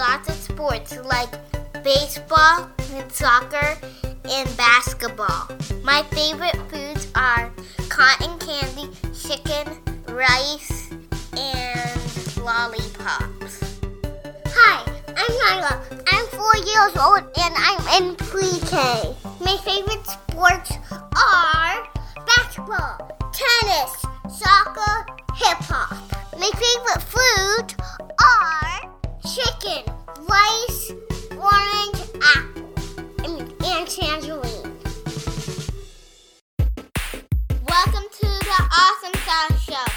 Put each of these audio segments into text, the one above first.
sports like baseball and soccer and basketball. My favorite foods are cotton candy, chicken, rice, and lollipops. Hi, I'm Nyla. I'm four years old and I'm in pre-K. My favorite tangerine. Welcome to the Awesome Sauce Show.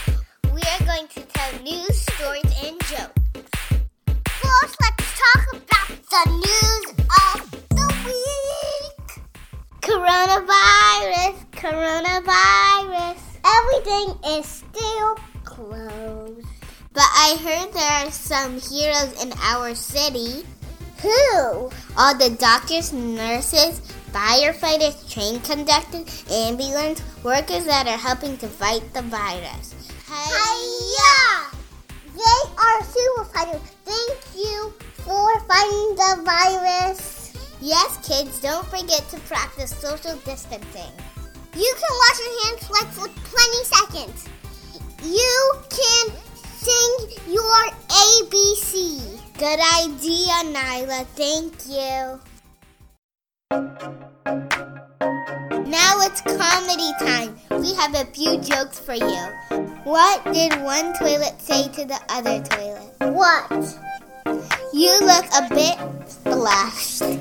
We are going to tell news, stories, and jokes. First, let's talk about the news of the week. Coronavirus, coronavirus. Everything is still closed. But I heard there are some heroes in our city. Who? All the doctors, nurses, firefighters, train conductors, ambulance workers that are helping to fight the virus. Hiya! They are super fighters. Thank you for fighting the virus. Yes, kids, don't forget to practice social distancing. You can wash your hands like for 20 seconds. You can sing your ABC. Good idea, Nyla. Thank you. Now it's comedy time. We have a few jokes for you. What did one toilet say to the other toilet? What? You look a bit splashed.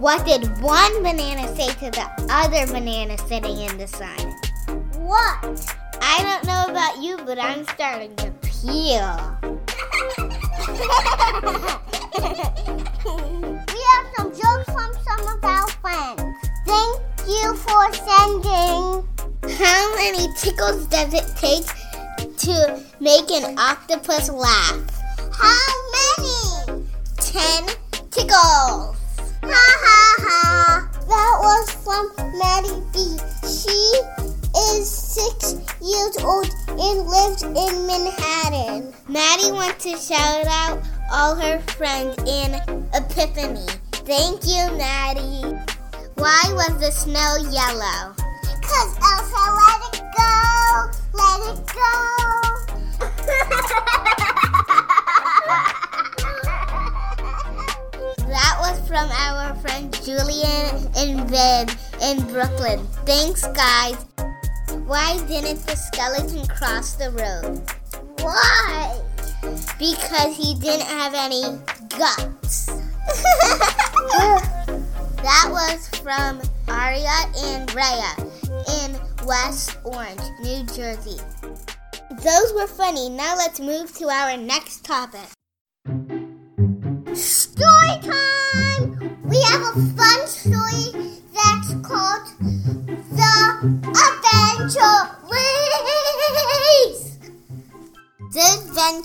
What did one banana say to the other banana sitting in the sun? what? I don't know about you, but I'm starting to peel. we have some jokes from some of our friends. Thank you for sending. How many tickles does it take to make an octopus laugh? How many? Ten tickles. Ha ha ha! That was from Maddie B. She is six years old and lives in Manhattan. Maddie wants to shout out all her friends in Epiphany. Thank you, Maddie. Why was the snow yellow? Cause Elsa let it go, let it go. That was from our friend Julian and Viv in Brooklyn. Thanks, guys. Why didn't the skeleton cross the road? Why? Because he didn't have any guts. that was from Aria and Raya in West Orange, New Jersey. Those were funny. Now let's move to our next topic. Story time! We have a fun story that's called The Adventure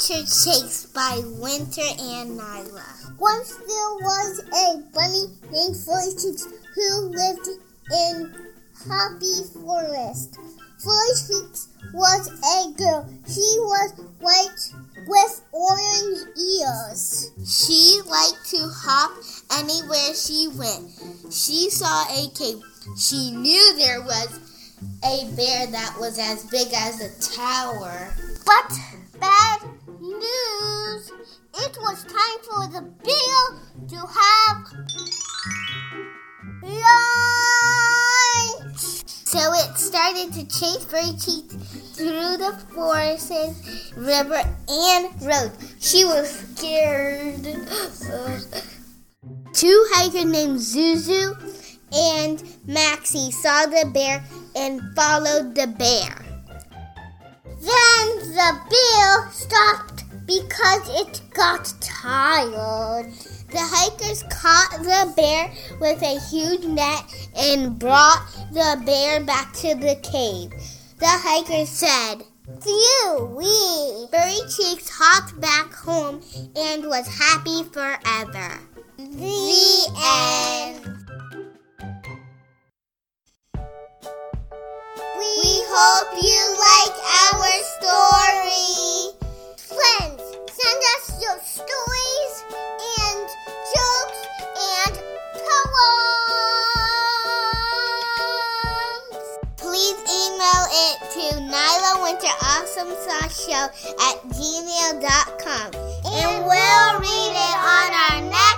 Adventure Chase by Winter and Nyla. Once there was a bunny named Felicity who lived in Happy Forest. Felicity was a girl. She was white with orange ears. She liked to hop anywhere she went. She saw a cave. She knew there was a bear that was as big as a tower. But bad news! It was time for the bear to have lunch. So it started to chase Fairy through the forests, river, and road. She was scared. Two hikers named Zuzu and Maxie saw the bear and followed the bear. Then the bear stopped because it got tired. The hikers caught the bear with a huge net and brought the bear back to the cave. The hikers said, Phew, wee. Furry Cheeks hopped back home and was happy forever. The end. We hope you like our story. Friends, send us your stories and jokes and poems. Please email it to nylawinterawesomesauceshow at gmail.com and, and we'll read it on our next